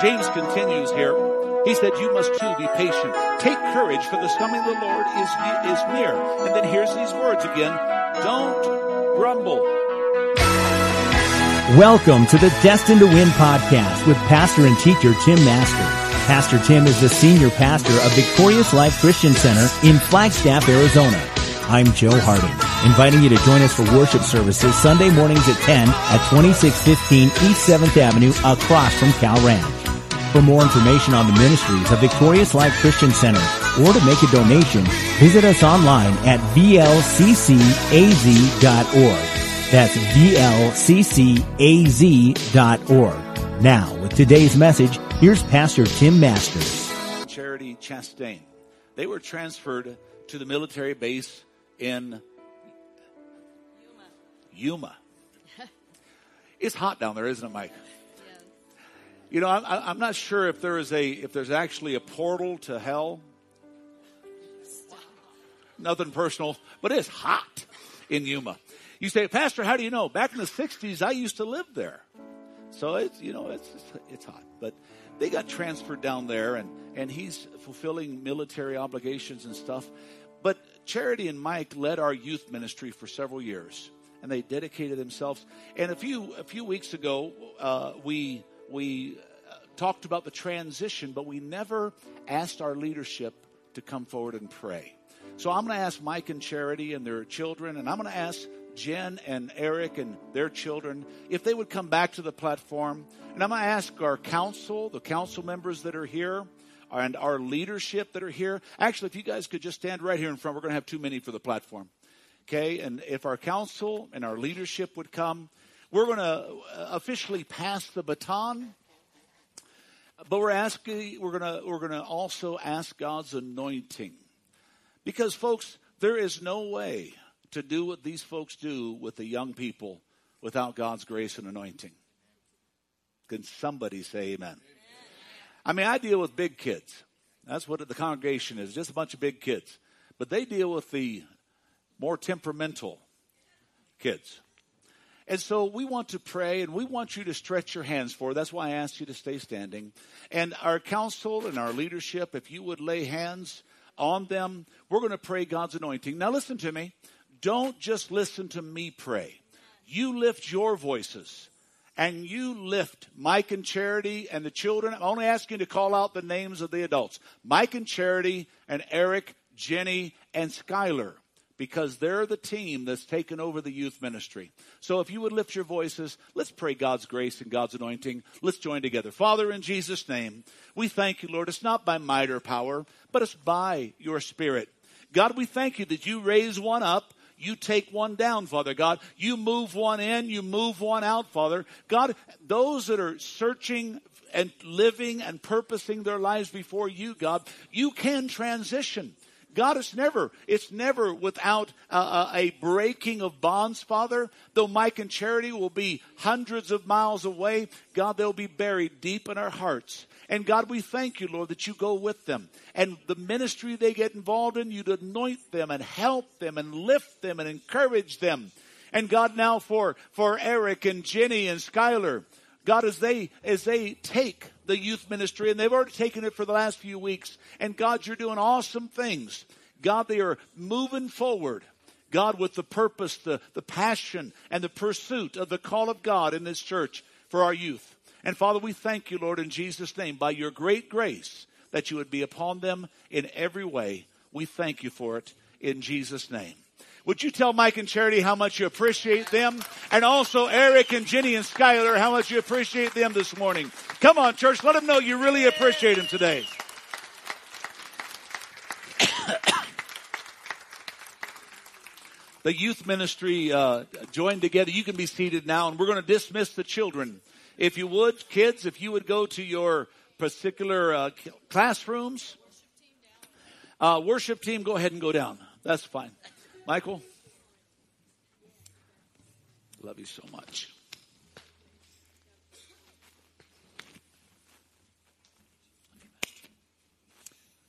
James continues here. He said, you must too be patient. Take courage for the coming of the Lord is, is near. And then here's these words again. Don't grumble. Welcome to the Destined to Win podcast with pastor and teacher Tim Master. Pastor Tim is the senior pastor of Victorious Life Christian Center in Flagstaff, Arizona. I'm Joe Harding, inviting you to join us for worship services Sunday mornings at 10 at 2615 East 7th Avenue across from Cal Ranch. For more information on the ministries of Victorious Life Christian Center or to make a donation, visit us online at vlccaz.org. That's vlccaz.org. Now, with today's message, here's Pastor Tim Masters. Charity Chastain. They were transferred to the military base in Yuma. Yuma. it's hot down there, isn't it, Mike? You know, I'm, I'm not sure if there is a if there's actually a portal to hell. Nothing personal, but it's hot in Yuma. You say, Pastor, how do you know? Back in the '60s, I used to live there, so it's you know it's it's hot. But they got transferred down there, and and he's fulfilling military obligations and stuff. But Charity and Mike led our youth ministry for several years, and they dedicated themselves. And a few a few weeks ago, uh, we we uh, talked about the transition, but we never asked our leadership to come forward and pray. So I'm going to ask Mike and Charity and their children, and I'm going to ask Jen and Eric and their children if they would come back to the platform. And I'm going to ask our council, the council members that are here, and our leadership that are here. Actually, if you guys could just stand right here in front, we're going to have too many for the platform. Okay, and if our council and our leadership would come, we're going to uh, officially pass the baton. But we're asking, we're going to, we're going to also ask God's anointing. Because folks, there is no way to do what these folks do with the young people without God's grace and anointing. Can somebody say amen? amen? I mean, I deal with big kids. That's what the congregation is, just a bunch of big kids. But they deal with the more temperamental kids. And so we want to pray and we want you to stretch your hands forward. That's why I asked you to stay standing. And our council and our leadership, if you would lay hands on them, we're going to pray God's anointing. Now listen to me. Don't just listen to me pray. You lift your voices and you lift Mike and Charity and the children. I'm only asking you to call out the names of the adults. Mike and Charity and Eric, Jenny, and Skylar because they're the team that's taken over the youth ministry. So if you would lift your voices, let's pray God's grace and God's anointing. Let's join together. Father, in Jesus' name, we thank you, Lord. It's not by might or power, but it's by your spirit. God, we thank you that you raise one up you take one down, Father God. You move one in, you move one out, Father. God, those that are searching and living and purposing their lives before you, God, you can transition. God, is never, it's never without a, a, breaking of bonds, Father. Though Mike and Charity will be hundreds of miles away, God, they'll be buried deep in our hearts. And God, we thank you, Lord, that you go with them. And the ministry they get involved in, you'd anoint them and help them and lift them and encourage them. And God, now for, for Eric and Jenny and Skylar, God, as they, as they take the youth ministry, and they've already taken it for the last few weeks, and God, you're doing awesome things. God, they are moving forward. God, with the purpose, the, the passion, and the pursuit of the call of God in this church for our youth. And Father, we thank you, Lord, in Jesus' name, by your great grace, that you would be upon them in every way. We thank you for it in Jesus' name. Would you tell Mike and Charity how much you appreciate them? And also Eric and Jenny and Skylar, how much you appreciate them this morning. Come on, church, let them know you really appreciate them today. the youth ministry uh, joined together. You can be seated now, and we're going to dismiss the children if you would, kids, if you would go to your particular uh, classrooms. Uh, worship team, go ahead and go down. That's fine. Michael, love you so much.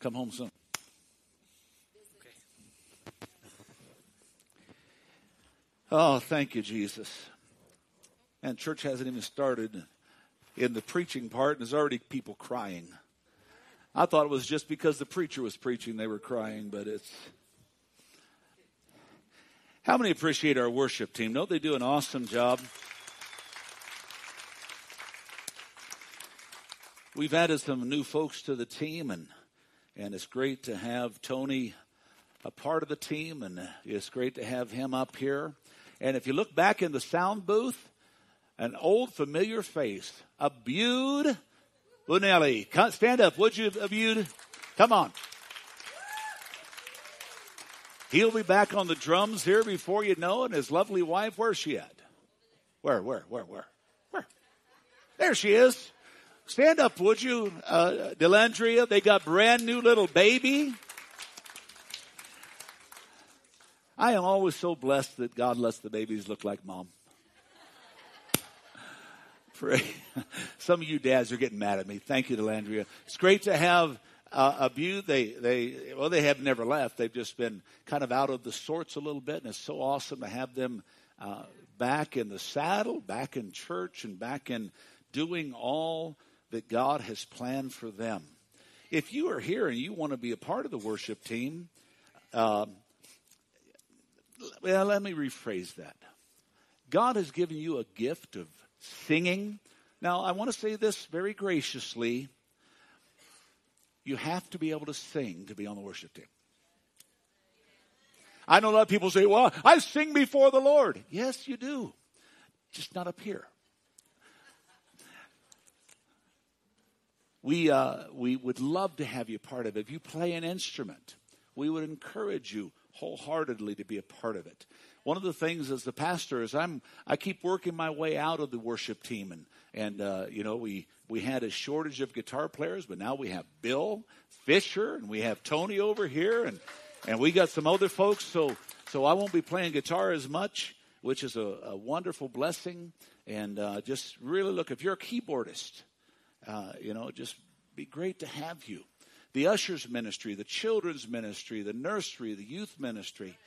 Come home soon. Oh, thank you, Jesus and church hasn't even started. in the preaching part, and there's already people crying. I thought it was just because the preacher was preaching they were crying, but it's. How many appreciate our worship team? Don't they do an awesome job? We've added some new folks to the team, and and it's great to have Tony a part of the team, and it's great to have him up here. And if you look back in the sound booth, an old familiar face, Abud Bunelli. Stand up, would you, Abud? Come on. He'll be back on the drums here before you know it. His lovely wife, where's she at? Where, where, where, where? Where? There she is. Stand up, would you, uh, Delandria? They got brand new little baby. I am always so blessed that God lets the babies look like mom. Pray. Some of you dads are getting mad at me. Thank you, Delandria. It's great to have uh, Abu. They, they, well, they have never left. They've just been kind of out of the sorts a little bit, and it's so awesome to have them uh, back in the saddle, back in church, and back in doing all that God has planned for them. If you are here and you want to be a part of the worship team, um, well, let me rephrase that. God has given you a gift of singing. Now, I want to say this very graciously. You have to be able to sing to be on the worship team. I know a lot of people say, well, I sing before the Lord. Yes, you do. Just not up here. We, uh, we would love to have you part of it. If you play an instrument, we would encourage you wholeheartedly to be a part of it. One of the things as the pastor is I'm I keep working my way out of the worship team and and uh, you know we we had a shortage of guitar players, but now we have Bill Fisher and we have Tony over here and and we got some other folks. So so I won't be playing guitar as much, which is a, a wonderful blessing. And uh, just really look if you're a keyboardist, uh, you know, just be great to have you the ushers ministry, the children's ministry, the nursery, the youth ministry.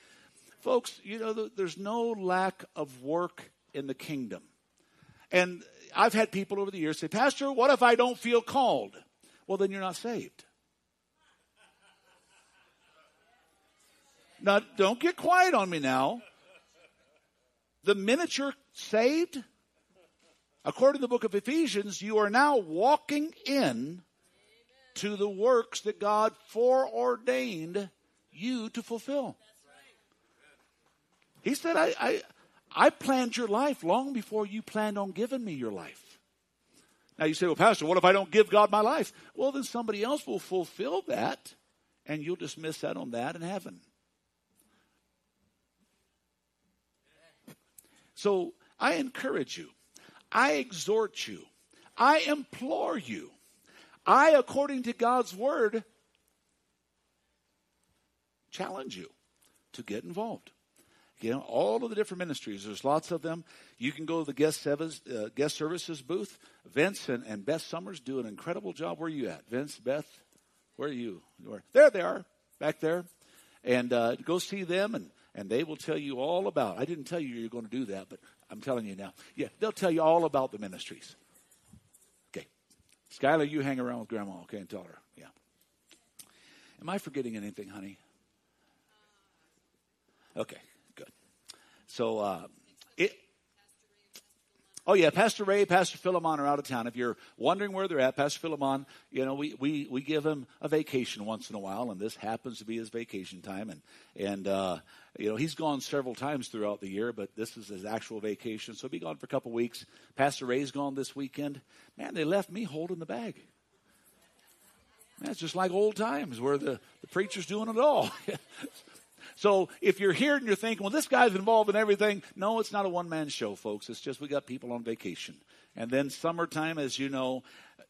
Folks, you know, there's no lack of work in the kingdom. And I've had people over the years say, Pastor, what if I don't feel called? Well, then you're not saved. Now, don't get quiet on me now. The minute you're saved, according to the book of Ephesians, you are now walking in to the works that God foreordained you to fulfill. He said, I, I, I planned your life long before you planned on giving me your life. Now you say, well, Pastor, what if I don't give God my life? Well, then somebody else will fulfill that, and you'll just miss out on that in heaven. So I encourage you, I exhort you, I implore you I, according to God's word, challenge you to get involved. You know, all of the different ministries, there's lots of them. You can go to the guest, service, uh, guest services booth. Vince and, and Beth Summers do an incredible job. Where are you at? Vince, Beth, where are you? Where? There they are, back there. And uh, go see them, and, and they will tell you all about. I didn't tell you you're going to do that, but I'm telling you now. Yeah, they'll tell you all about the ministries. Okay. Skylar, you hang around with Grandma, okay, and tell her. Yeah. Am I forgetting anything, honey? Okay. So, uh, it. Oh yeah, Pastor Ray, Pastor Philemon are out of town. If you're wondering where they're at, Pastor Philemon, you know, we, we, we give him a vacation once in a while, and this happens to be his vacation time. And, and, uh, you know, he's gone several times throughout the year, but this is his actual vacation. So he'll be gone for a couple weeks. Pastor Ray's gone this weekend. Man, they left me holding the bag. That's just like old times where the, the preacher's doing it all. so if you're here and you're thinking, well, this guy's involved in everything, no, it's not a one man show, folks. It's just we got people on vacation. And then summertime, as you know,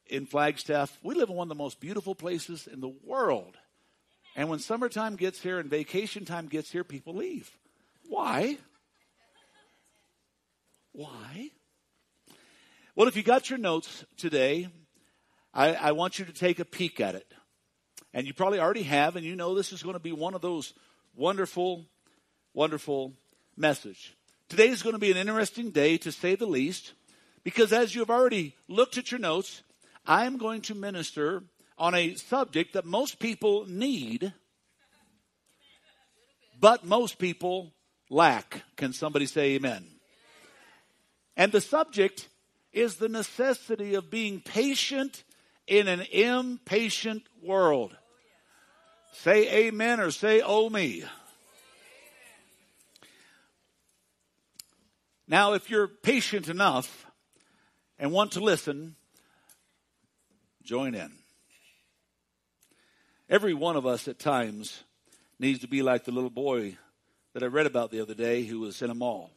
in Flagstaff, we live in one of the most beautiful places in the world. And when summertime gets here and vacation time gets here, people leave. Why? Why? Well, if you got your notes today, I, I, want you to take a peek at it. And you probably already have, and you know this is going to be one of those wonderful, wonderful message. Today is going to be an interesting day, to say the least, Because as you've already looked at your notes, I am going to minister on a subject that most people need, but most people lack. Can somebody say amen? And the subject is the necessity of being patient in an impatient world. Say amen or say oh me. Now, if you're patient enough and want to listen, join in. Every one of us at times needs to be like the little boy that I read about the other day who was in a mall.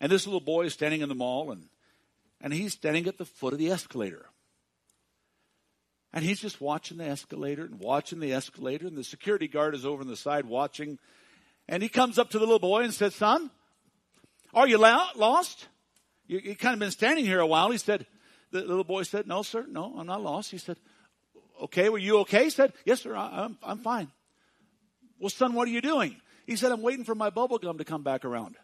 And this little boy is standing in the mall and, and he's standing at the foot of the escalator. And he's just watching the escalator and watching the escalator, and the security guard is over on the side watching. And he comes up to the little boy and says, Son, are you lost? You, you kind of been standing here a while. He said, The little boy said, No, sir, no, I'm not lost. He said, Okay, were you okay? He said, Yes, sir, I, I'm, I'm fine. Well, son, what are you doing? He said, I'm waiting for my bubble gum to come back around.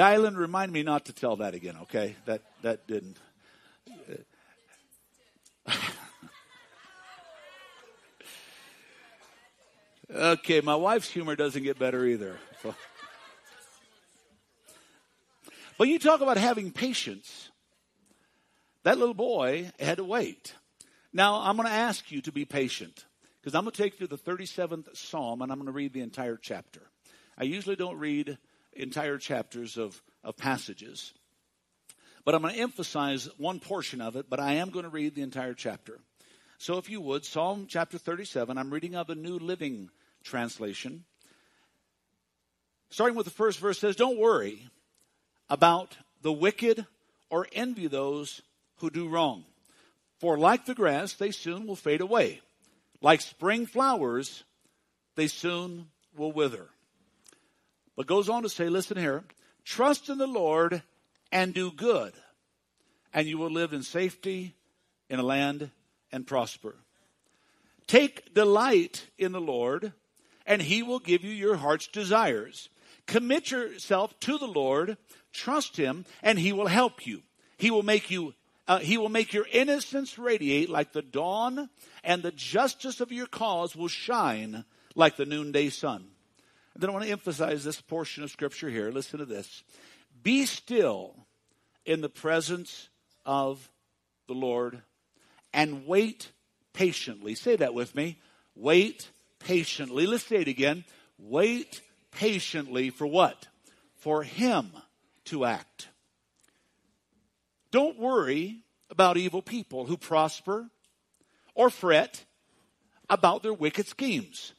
Dylan, remind me not to tell that again, okay? That that didn't. okay, my wife's humor doesn't get better either. But you talk about having patience. That little boy had to wait. Now, I'm going to ask you to be patient because I'm going to take you to the 37th Psalm and I'm going to read the entire chapter. I usually don't read entire chapters of, of passages. But I'm going to emphasize one portion of it, but I am going to read the entire chapter. So if you would, Psalm chapter 37, I'm reading of a New Living Translation. Starting with the first verse says, Don't worry about the wicked or envy those who do wrong. For like the grass, they soon will fade away. Like spring flowers, they soon will wither. But goes on to say, listen here, trust in the Lord and do good, and you will live in safety in a land and prosper. Take delight in the Lord, and he will give you your heart's desires. Commit yourself to the Lord, trust him, and he will help you. He will make you uh, he will make your innocence radiate like the dawn, and the justice of your cause will shine like the noonday sun. And then I want to emphasize this portion of scripture here. Listen to this. Be still in the presence of the Lord and wait patiently. Say that with me. Wait patiently. Let's say it again. Wait patiently for what? For Him to act. Don't worry about evil people who prosper or fret about their wicked schemes.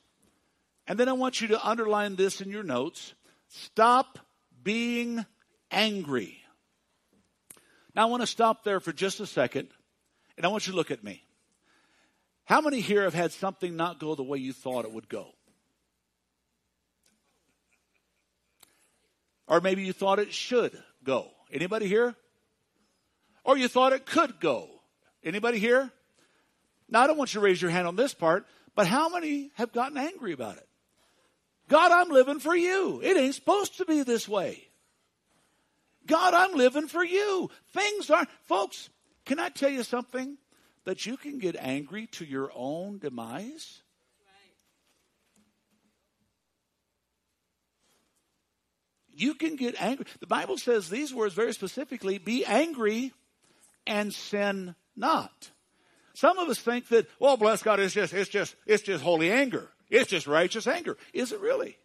And then I want you to underline this in your notes. Stop being angry. Now I want to stop there for just a second, and I want you to look at me. How many here have had something not go the way you thought it would go? Or maybe you thought it should go. Anybody here? Or you thought it could go. Anybody here? Now I don't want you to raise your hand on this part, but how many have gotten angry about it? God, I'm living for you. It ain't supposed to be this way. God, I'm living for you. Things aren't, folks, can I tell you something? That you can get angry to your own demise? You can get angry. The Bible says these words very specifically be angry and sin not. Some of us think that, well, bless God, it's just, it's just, it's just holy anger. It's just righteous anger. Is it really?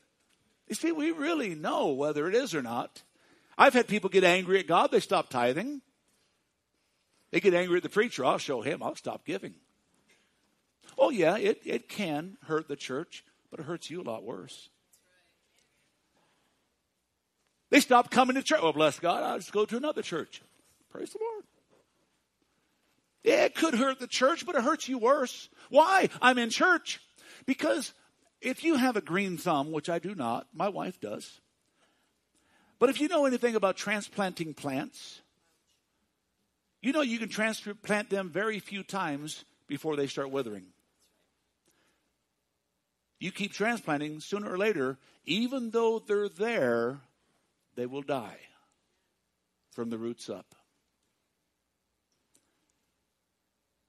You see, we really know whether it is or not. I've had people get angry at God, they stop tithing. They get angry at the preacher, I'll show him, I'll stop giving. Oh, yeah, it, it can hurt the church, but it hurts you a lot worse. They stop coming to church. Oh, bless God, I'll just go to another church. Praise the Lord. Yeah, it could hurt the church, but it hurts you worse. Why? I'm in church. Because if you have a green thumb, which I do not, my wife does, but if you know anything about transplanting plants, you know you can transplant them very few times before they start withering. You keep transplanting, sooner or later, even though they're there, they will die from the roots up.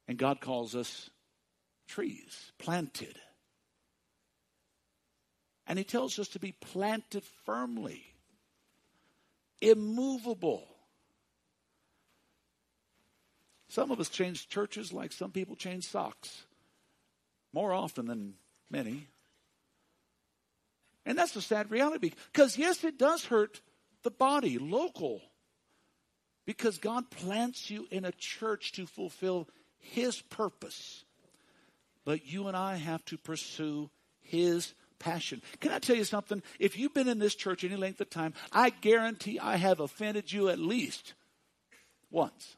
And God calls us trees, planted. And He tells us to be planted firmly, immovable. Some of us change churches like some people change socks, more often than many. And that's a sad reality because, yes, it does hurt the body, local, because God plants you in a church to fulfill His purpose. But you and I have to pursue His passion. Can I tell you something? If you've been in this church any length of time, I guarantee I have offended you at least once.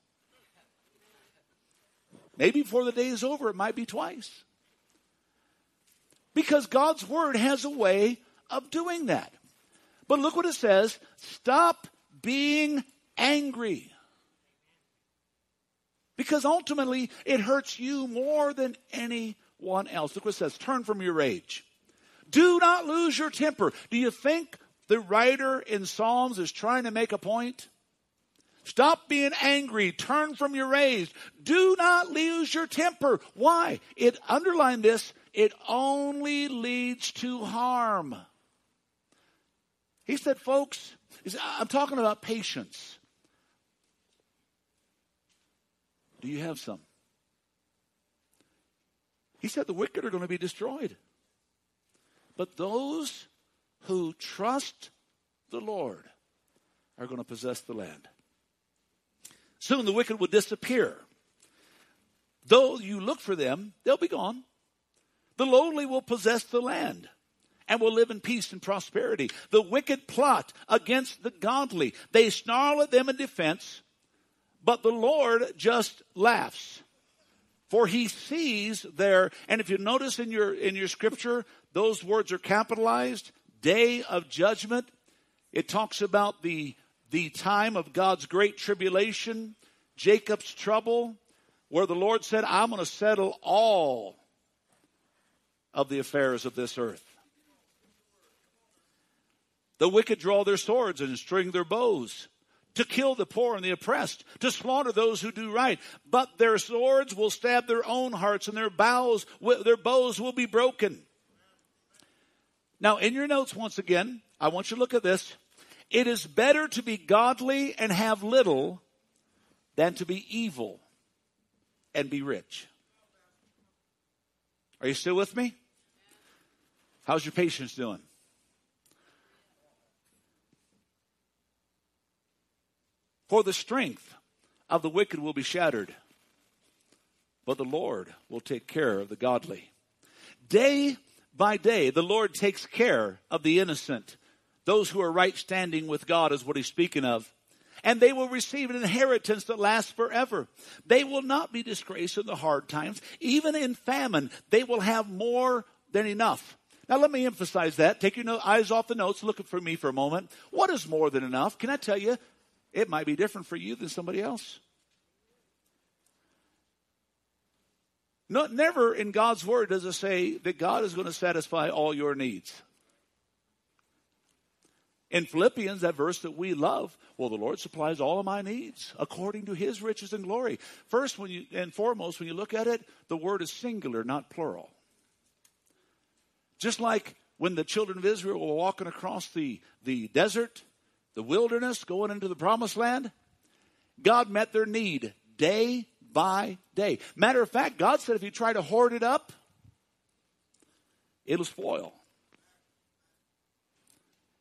Maybe before the day is over, it might be twice. Because God's Word has a way of doing that. But look what it says stop being angry. Because ultimately, it hurts you more than anyone else. Look what it says turn from your rage. Do not lose your temper. Do you think the writer in Psalms is trying to make a point? Stop being angry. Turn from your rage. Do not lose your temper. Why? It underlined this. It only leads to harm. He said, folks, I'm talking about patience. Do you have some? He said the wicked are going to be destroyed. But those who trust the Lord are going to possess the land. Soon the wicked will disappear. Though you look for them, they'll be gone. The lowly will possess the land and will live in peace and prosperity. The wicked plot against the godly. They snarl at them in defense, but the Lord just laughs. For he sees their, and if you notice in your, in your scripture, those words are capitalized, day of judgment. It talks about the the time of God's great tribulation, Jacob's trouble, where the Lord said, I'm going to settle all of the affairs of this earth. The wicked draw their swords and string their bows to kill the poor and the oppressed, to slaughter those who do right. But their swords will stab their own hearts and their bows, their bows will be broken. Now, in your notes, once again, I want you to look at this. It is better to be godly and have little than to be evil and be rich. Are you still with me? How's your patience doing? For the strength of the wicked will be shattered, but the Lord will take care of the godly. Day by day, the Lord takes care of the innocent those who are right standing with God is what he's speaking of. And they will receive an inheritance that lasts forever. They will not be disgraced in the hard times. Even in famine, they will have more than enough. Now, let me emphasize that. Take your eyes off the notes. Look for me for a moment. What is more than enough? Can I tell you? It might be different for you than somebody else. No, never in God's word does it say that God is going to satisfy all your needs. In Philippians, that verse that we love, well, the Lord supplies all of my needs according to his riches and glory. First, when you, and foremost, when you look at it, the word is singular, not plural. Just like when the children of Israel were walking across the, the desert, the wilderness, going into the promised land, God met their need day by day. Matter of fact, God said if you try to hoard it up, it'll spoil.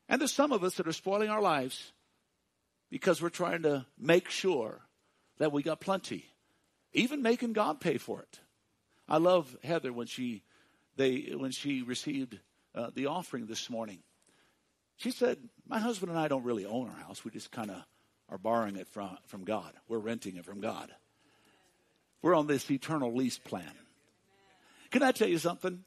And there's some of us that are spoiling our lives because we're trying to make sure that we got plenty, even making God pay for it. I love Heather when she they when she received uh, the offering this morning. She said, "My husband and I don't really own our house. We just kind of are borrowing it from from God. We're renting it from God. We're on this eternal lease plan." Can I tell you something?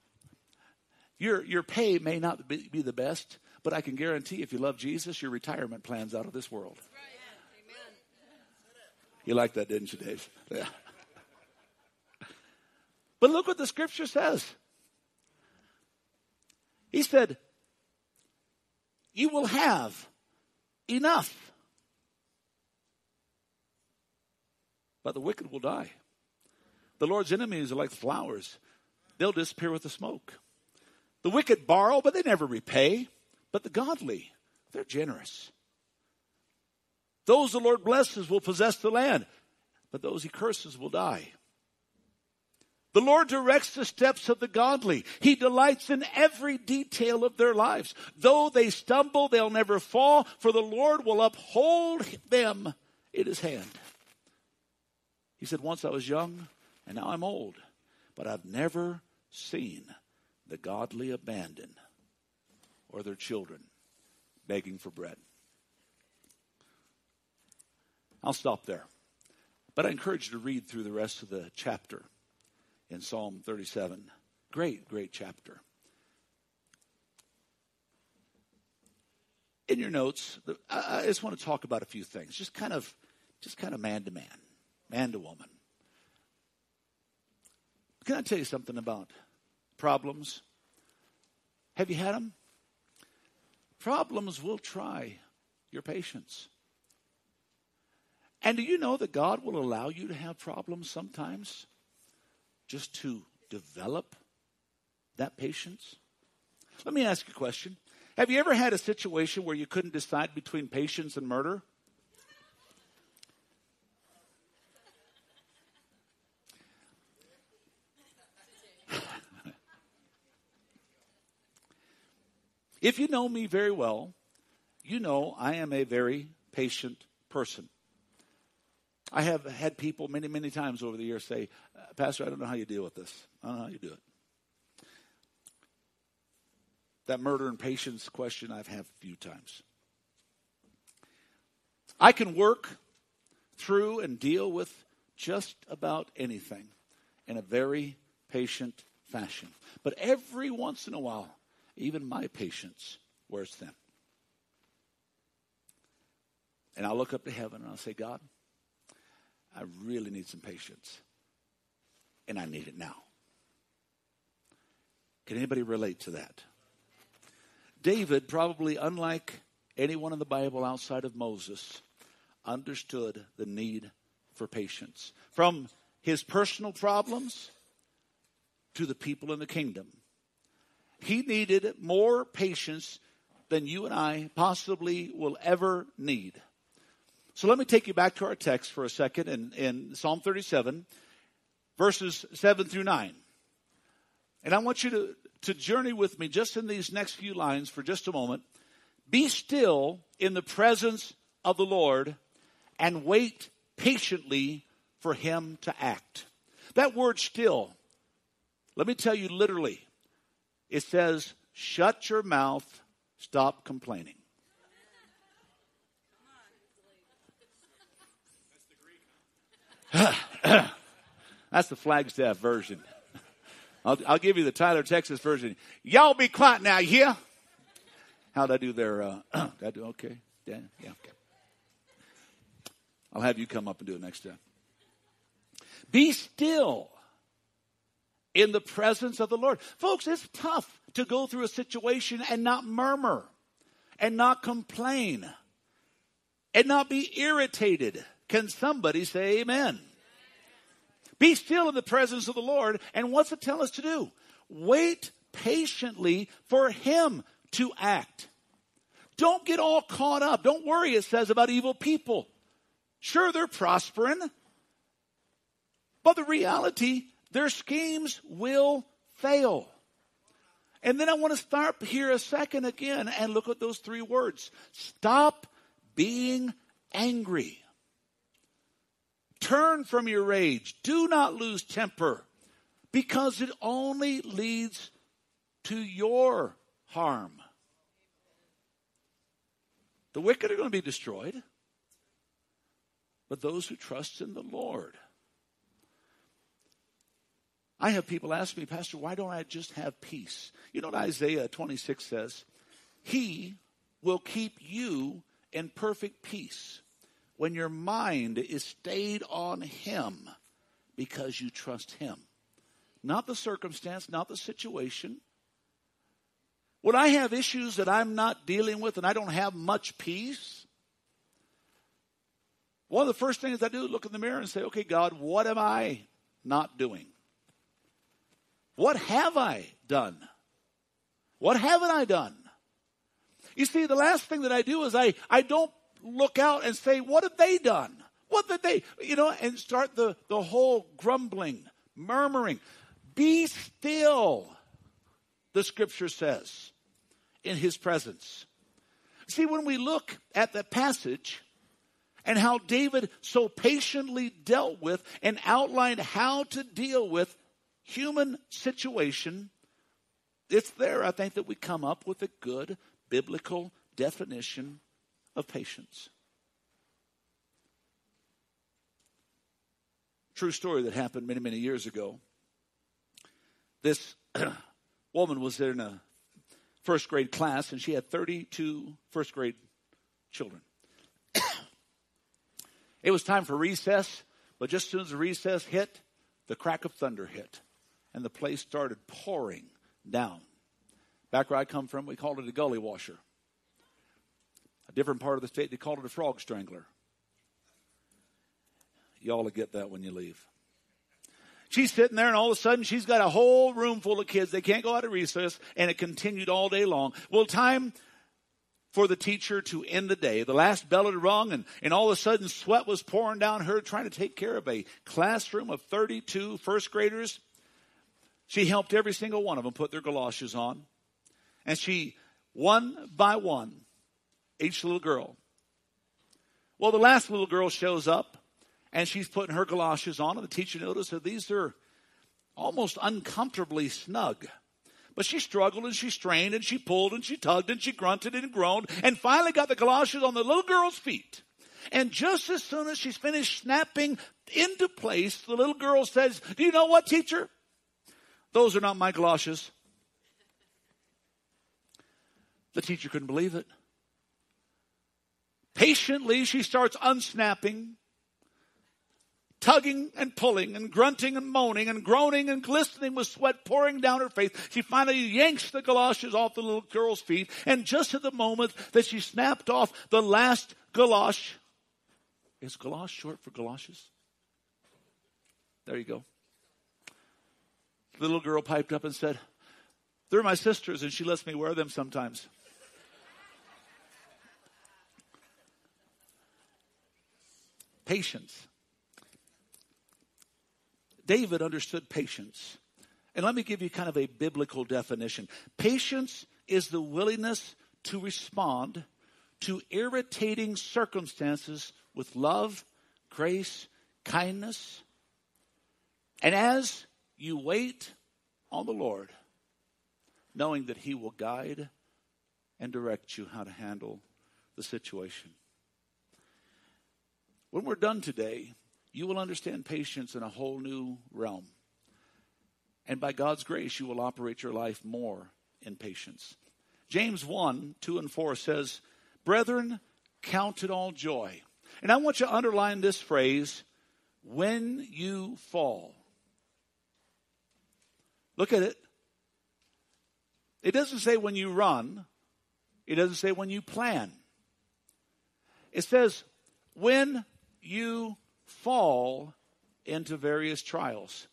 Your your pay may not be, be the best, but I can guarantee if you love Jesus, your retirement plan's out of this world. You like that, didn't you, Dave? Yeah. But look what the scripture says. He said, You will have enough. But the wicked will die. The Lord's enemies are like flowers, they'll disappear with the smoke. The wicked borrow, but they never repay. But the godly, they're generous. Those the Lord blesses will possess the land, but those he curses will die. The Lord directs the steps of the godly. He delights in every detail of their lives. Though they stumble, they'll never fall, for the Lord will uphold them in his hand. He said, Once I was young, and now I'm old, but I've never seen the godly abandon or their children begging for bread. I'll stop there. But I encourage you to read through the rest of the chapter in Psalm 37. Great, great chapter. In your notes, I just want to talk about a few things, just kind of, just kind of man to man, man to woman. Can I tell you something about problems? Have you had them? Problems will try your patience. And do you know that God will allow you to have problems sometimes just to develop that patience? Let me ask you a question. Have you ever had a situation where you couldn't decide between patience and murder? if you know me very well, you know I am a very patient person. I have had people many, many times over the years say, uh, Pastor, I don't know how you deal with this. I don't know how you do it. That murder and patience question I've had a few times. I can work through and deal with just about anything in a very patient fashion. But every once in a while, even my patience wears thin. And I'll look up to heaven and I'll say, God, I really need some patience. And I need it now. Can anybody relate to that? David, probably unlike anyone in the Bible outside of Moses, understood the need for patience. From his personal problems to the people in the kingdom. He needed more patience than you and I possibly will ever need. So let me take you back to our text for a second in, in Psalm 37, verses 7 through 9. And I want you to, to journey with me just in these next few lines for just a moment. Be still in the presence of the Lord and wait patiently for him to act. That word still, let me tell you literally, it says, shut your mouth, stop complaining. That's the Flagstaff version. I'll, I'll, give you the Tyler, Texas version. Y'all be quiet now, yeah? How'd I do there? Uh, I do okay? Yeah, yeah, okay. I'll have you come up and do it next time. Be still in the presence of the Lord. Folks, it's tough to go through a situation and not murmur and not complain and not be irritated can somebody say amen? Be still in the presence of the Lord. And what's it tell us to do? Wait patiently for Him to act. Don't get all caught up. Don't worry, it says about evil people. Sure, they're prospering. But the reality, their schemes will fail. And then I want to stop here a second again and look at those three words. Stop being angry. Turn from your rage. Do not lose temper because it only leads to your harm. The wicked are going to be destroyed, but those who trust in the Lord. I have people ask me, Pastor, why don't I just have peace? You know what Isaiah 26 says? He will keep you in perfect peace when your mind is stayed on Him because you trust Him. Not the circumstance, not the situation. When I have issues that I'm not dealing with and I don't have much peace, one of the first things I do is look in the mirror and say, okay, God, what am I not doing? What have I done? What haven't I done? You see, the last thing that I do is I, I don't look out and say, what have they done? What did they, you know, and start the, the whole grumbling, murmuring. Be still, the scripture says, in his presence. See, when we look at the passage and how David so patiently dealt with and outlined how to deal with human situation, it's there, I think, that we come up with a good biblical definition of patience. True story that happened many, many years ago. This woman was in a first grade class and she had 32 first grade children. it was time for recess, but just as soon as the recess hit, the crack of thunder hit and the place started pouring down. Back where I come from, we called it a gully washer. A different part of the state, they called it a frog strangler. Y'all will get that when you leave. She's sitting there and all of a sudden she's got a whole room full of kids. They can't go out of recess and it continued all day long. Well, time for the teacher to end the day. The last bell had rung and, and all of a sudden sweat was pouring down her trying to take care of a classroom of 32 first graders. She helped every single one of them put their galoshes on. And she, one by one, each little girl. Well, the last little girl shows up and she's putting her galoshes on, and the teacher notices that these are almost uncomfortably snug. But she struggled and she strained and she pulled and she tugged and she grunted and groaned and finally got the galoshes on the little girl's feet. And just as soon as she's finished snapping into place, the little girl says, Do you know what, teacher? Those are not my galoshes. The teacher couldn't believe it. Patiently, she starts unsnapping, tugging and pulling and grunting and moaning and groaning and glistening with sweat pouring down her face. She finally yanks the galoshes off the little girl's feet. And just at the moment that she snapped off the last galosh, is galosh short for galoshes? There you go. The little girl piped up and said, They're my sisters, and she lets me wear them sometimes. Patience. David understood patience. And let me give you kind of a biblical definition. Patience is the willingness to respond to irritating circumstances with love, grace, kindness. And as you wait on the Lord, knowing that He will guide and direct you how to handle the situation. When we're done today, you will understand patience in a whole new realm. And by God's grace, you will operate your life more in patience. James 1 2 and 4 says, Brethren, count it all joy. And I want you to underline this phrase when you fall. Look at it. It doesn't say when you run, it doesn't say when you plan. It says when you fall into various trials.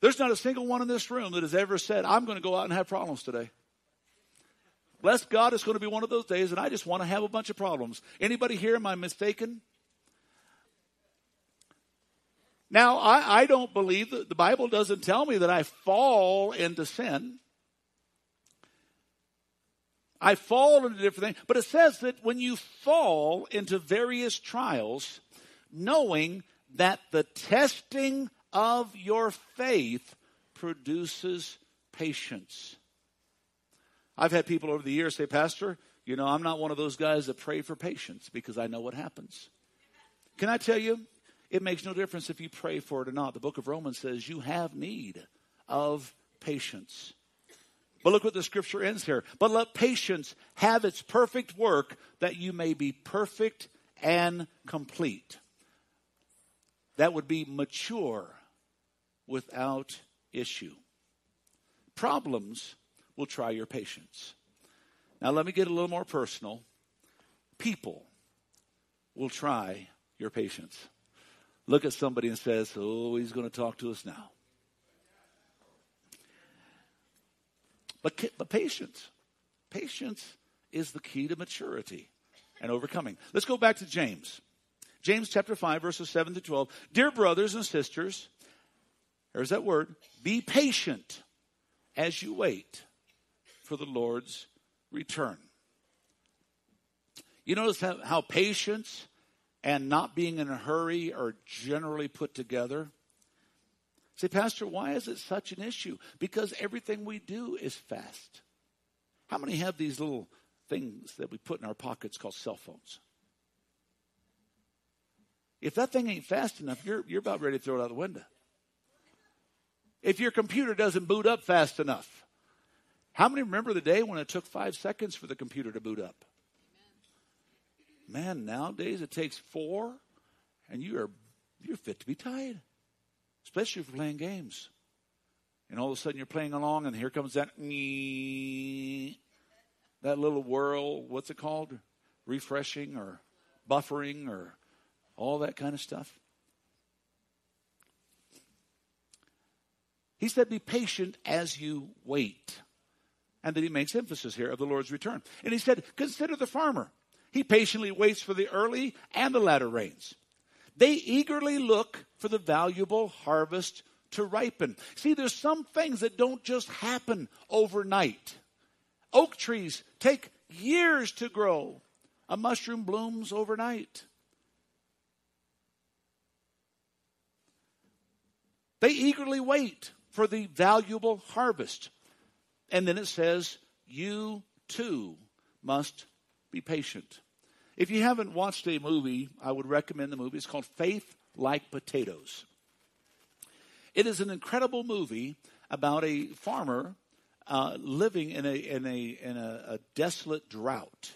There's not a single one in this room that has ever said, I'm going to go out and have problems today. Bless God, it's going to be one of those days, and I just want to have a bunch of problems. Anybody here, am I mistaken? Now, I, I don't believe that the Bible doesn't tell me that I fall into sin. I fall into different things, but it says that when you fall into various trials, knowing that the testing of your faith produces patience. I've had people over the years say, Pastor, you know, I'm not one of those guys that pray for patience because I know what happens. Can I tell you? It makes no difference if you pray for it or not. The book of Romans says you have need of patience. But look what the scripture ends here. But let patience have its perfect work that you may be perfect and complete that would be mature without issue. Problems will try your patience. Now, let me get a little more personal. People will try your patience. Look at somebody and says, "Oh, he's going to talk to us now." But, but patience, patience is the key to maturity and overcoming. Let's go back to James. James chapter 5, verses 7 to 12. Dear brothers and sisters, there's that word, be patient as you wait for the Lord's return. You notice how, how patience and not being in a hurry are generally put together? Say, Pastor, why is it such an issue? Because everything we do is fast. How many have these little things that we put in our pockets called cell phones? If that thing ain't fast enough, you're, you're about ready to throw it out the window. If your computer doesn't boot up fast enough, how many remember the day when it took five seconds for the computer to boot up? Man, nowadays it takes four, and you are you're fit to be tied, especially if you're playing games. And all of a sudden you're playing along, and here comes that that little whirl. What's it called? Refreshing or buffering or all that kind of stuff. He said, Be patient as you wait. And then he makes emphasis here of the Lord's return. And he said, Consider the farmer. He patiently waits for the early and the latter rains. They eagerly look for the valuable harvest to ripen. See, there's some things that don't just happen overnight. Oak trees take years to grow. A mushroom blooms overnight. They eagerly wait for the valuable harvest. And then it says, You too must be patient. If you haven't watched a movie, I would recommend the movie. It's called Faith Like Potatoes. It is an incredible movie about a farmer uh, living in a in a in a, a desolate drought,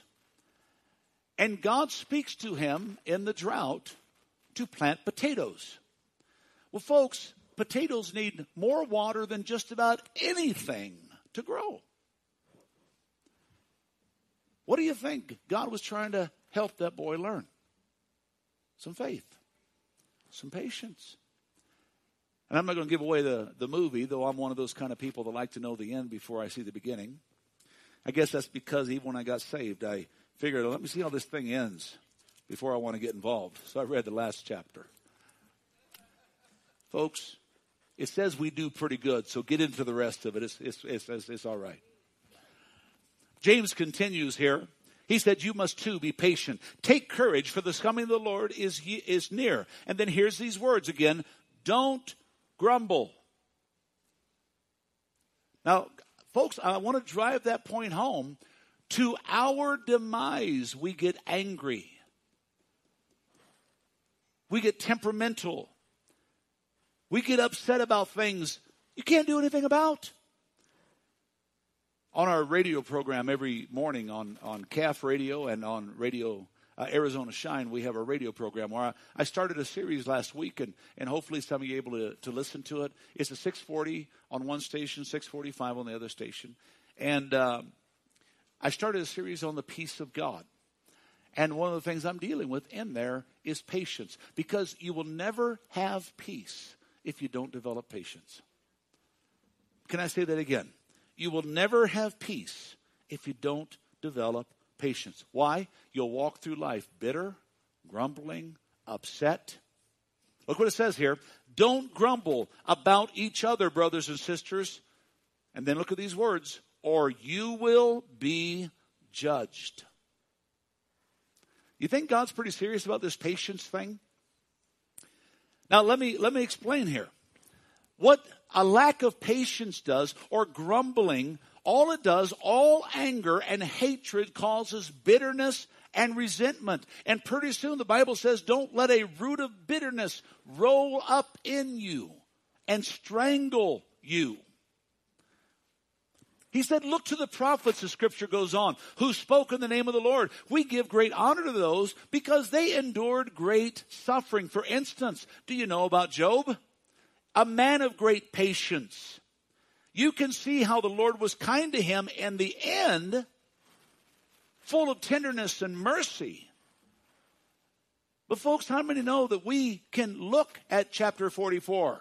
and God speaks to him in the drought to plant potatoes. Well, folks, potatoes need more water than just about anything to grow. What do you think God was trying to help that boy learn? Some faith, some patience. And I'm not going to give away the, the movie, though I'm one of those kind of people that like to know the end before I see the beginning. I guess that's because even when I got saved, I figured, let me see how this thing ends before I want to get involved. So I read the last chapter. Folks, it says we do pretty good, so get into the rest of it. It's, it's, it's, it's, it's all right. James continues here. He said, You must too be patient. Take courage, for the coming of the Lord is, is near. And then here's these words again don't grumble. Now, folks, I want to drive that point home. To our demise, we get angry, we get temperamental, we get upset about things you can't do anything about on our radio program every morning on, on CAF radio and on radio uh, Arizona Shine, we have a radio program where I, I, started a series last week, and, and hopefully some of you're able to, to listen to it. It's a 640 on one station, 645 on the other station. And uh, I started a series on the peace of God. And one of the things I'm dealing with in there is patience, because you will never have peace if you don't develop patience. Can I say that again? You will never have peace if you don't develop patience. Why? You'll walk through life bitter, grumbling, upset. Look what it says here. Don't grumble about each other, brothers and sisters. And then look at these words, or you will be judged. You think God's pretty serious about this patience thing? Now let me let me explain here. What a lack of patience does, or grumbling, all it does, all anger and hatred causes bitterness and resentment. And pretty soon the Bible says, don't let a root of bitterness roll up in you and strangle you. He said, Look to the prophets, the scripture goes on, who spoke in the name of the Lord. We give great honor to those because they endured great suffering. For instance, do you know about Job? A man of great patience. you can see how the Lord was kind to him in the end, full of tenderness and mercy. But folks, how many know that we can look at chapter 44?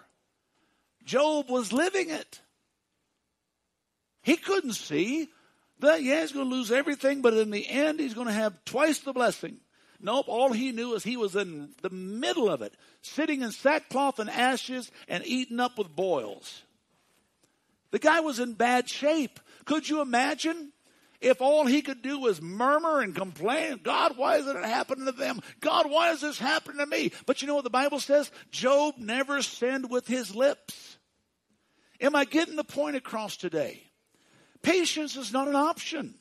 Job was living it. He couldn't see that, yeah, he's going to lose everything, but in the end, he's going to have twice the blessing. Nope, all he knew is he was in the middle of it, sitting in sackcloth and ashes and eaten up with boils. The guy was in bad shape. Could you imagine if all he could do was murmur and complain, God, why is it happening to them? God, why is this happening to me? But you know what the Bible says? Job never sinned with his lips. Am I getting the point across today? Patience is not an option.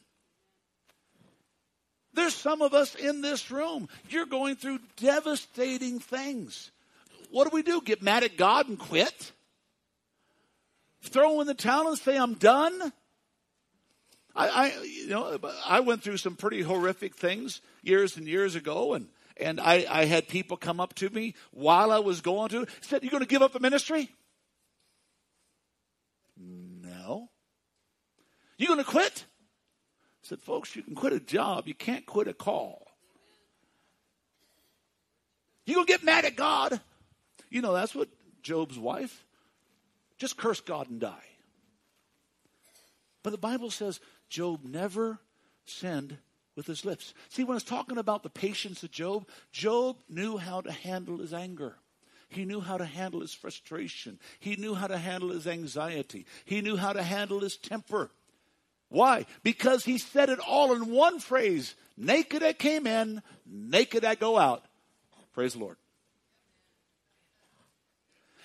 There's some of us in this room, you're going through devastating things. What do we do? Get mad at God and quit? Throw in the towel and say, I'm done? I, I, you know, I went through some pretty horrific things years and years ago, and and I, I had people come up to me while I was going to said, "You going to give up the ministry?" No. You going to quit? Said, folks, you can quit a job, you can't quit a call. You to get mad at God? You know, that's what Job's wife just curse God and die. But the Bible says Job never sinned with his lips. See, when it's talking about the patience of Job, Job knew how to handle his anger. He knew how to handle his frustration. He knew how to handle his anxiety. He knew how to handle his temper. Why? Because he said it all in one phrase Naked I came in, naked I go out. Praise the Lord.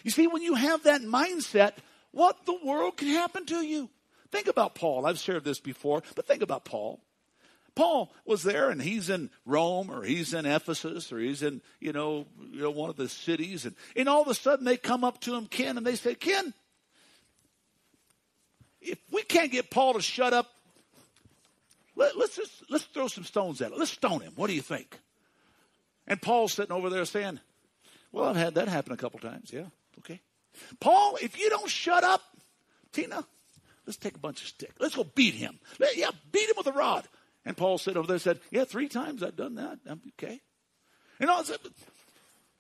You see, when you have that mindset, what the world can happen to you? Think about Paul. I've shared this before, but think about Paul. Paul was there and he's in Rome or he's in Ephesus or he's in, you know, you know one of the cities and, and all of a sudden they come up to him, Ken, and they say, Ken, if we can't get Paul to shut up, let, us just let's throw some stones at it. Let's stone him. What do you think? And Paul's sitting over there saying, Well, I've had that happen a couple times, yeah. Okay. Paul, if you don't shut up, Tina, let's take a bunch of sticks. Let's go beat him. Yeah, beat him with a rod. And Paul said over there, said, Yeah, three times I've done that. I'm okay. And I said,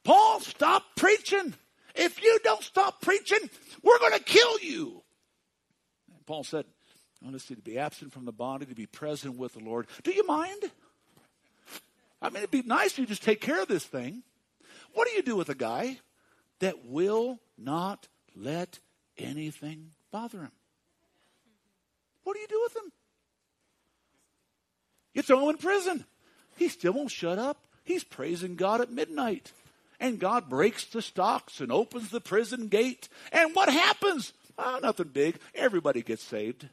Paul, stop preaching. If you don't stop preaching, we're going to kill you. Paul said, Honestly, to be absent from the body, to be present with the Lord. Do you mind? I mean, it'd be nice if you just take care of this thing. What do you do with a guy that will not let anything bother him. What do you do with him? You throw him in prison. He still won't shut up. He's praising God at midnight. And God breaks the stocks and opens the prison gate. And what happens? Oh, nothing big. Everybody gets saved.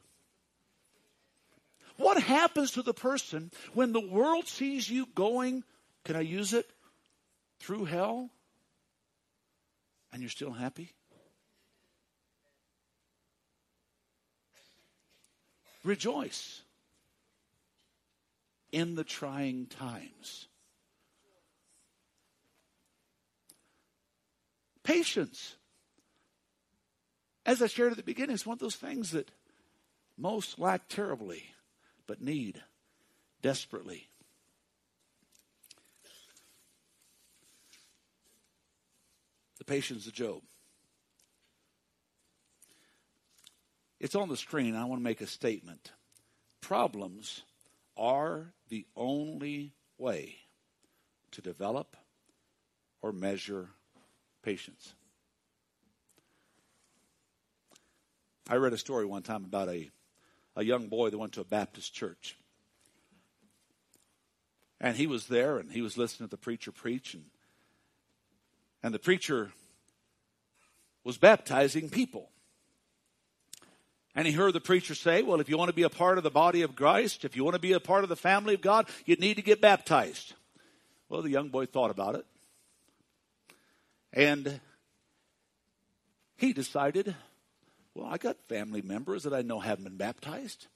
What happens to the person when the world sees you going, can I use it, through hell? and you're still happy? Rejoice in the trying times. Patience. As I shared at the beginning, it's one of those things that most lack terribly, but need desperately. The patience of Job. It's on the screen. I want to make a statement. Problems are the only way to develop or measure patience. I read a story one time about a, a young boy that went to a Baptist church. And he was there and he was listening to the preacher preach and and the preacher was baptizing people. And he heard the preacher say, Well, if you want to be a part of the body of Christ, if you want to be a part of the family of God, you need to get baptized. Well, the young boy thought about it. And he decided, Well, I got family members that I know haven't been baptized.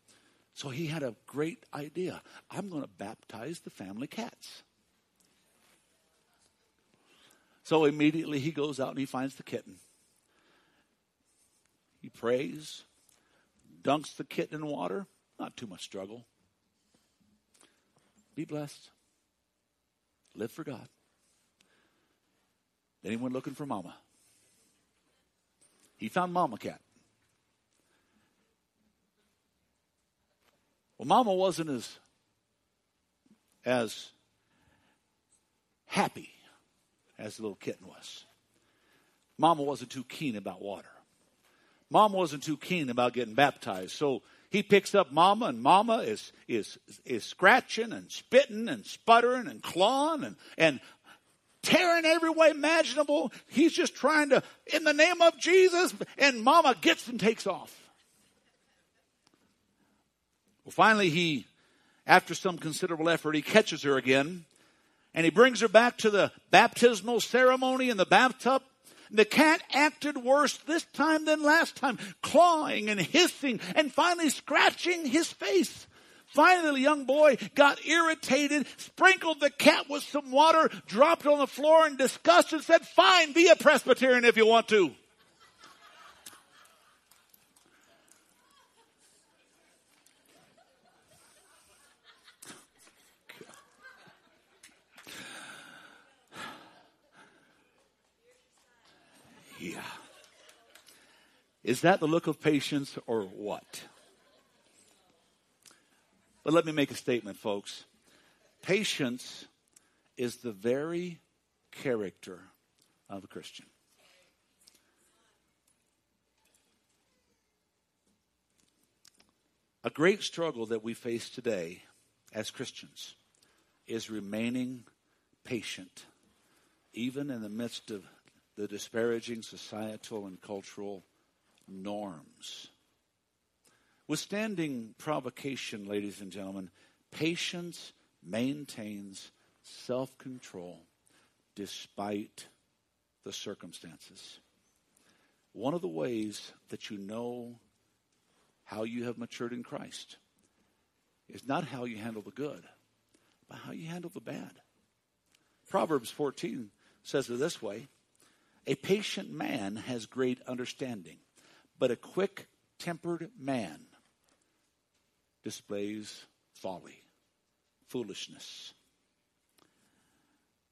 So he had a great idea. I'm going to baptize the family cats. So immediately he goes out and he finds the kitten. He prays, dunks the kitten in water. Not too much struggle. Be blessed. Live for God. Anyone looking for mama? He found mama cat. Well, mama wasn't as as happy as the little kitten was. Mama wasn't too keen about water. Mama wasn't too keen about getting baptized. So he picks up Mama, and Mama is is is scratching and spitting and sputtering and clawing and and tearing every way imaginable. He's just trying to, in the name of Jesus, and Mama gets and takes off. Well, finally, he, after some considerable effort, he catches her again, and he brings her back to the baptismal ceremony in the bathtub. The cat acted worse this time than last time, clawing and hissing and finally scratching his face. Finally, the young boy got irritated, sprinkled the cat with some water, dropped it on the floor in disgust and said, fine, be a Presbyterian if you want to. Yeah. Is that the look of patience or what? But let me make a statement, folks. Patience is the very character of a Christian. A great struggle that we face today as Christians is remaining patient, even in the midst of the disparaging societal and cultural norms. Withstanding provocation, ladies and gentlemen, patience maintains self control despite the circumstances. One of the ways that you know how you have matured in Christ is not how you handle the good, but how you handle the bad. Proverbs 14 says it this way A patient man has great understanding, but a quick tempered man displays folly, foolishness.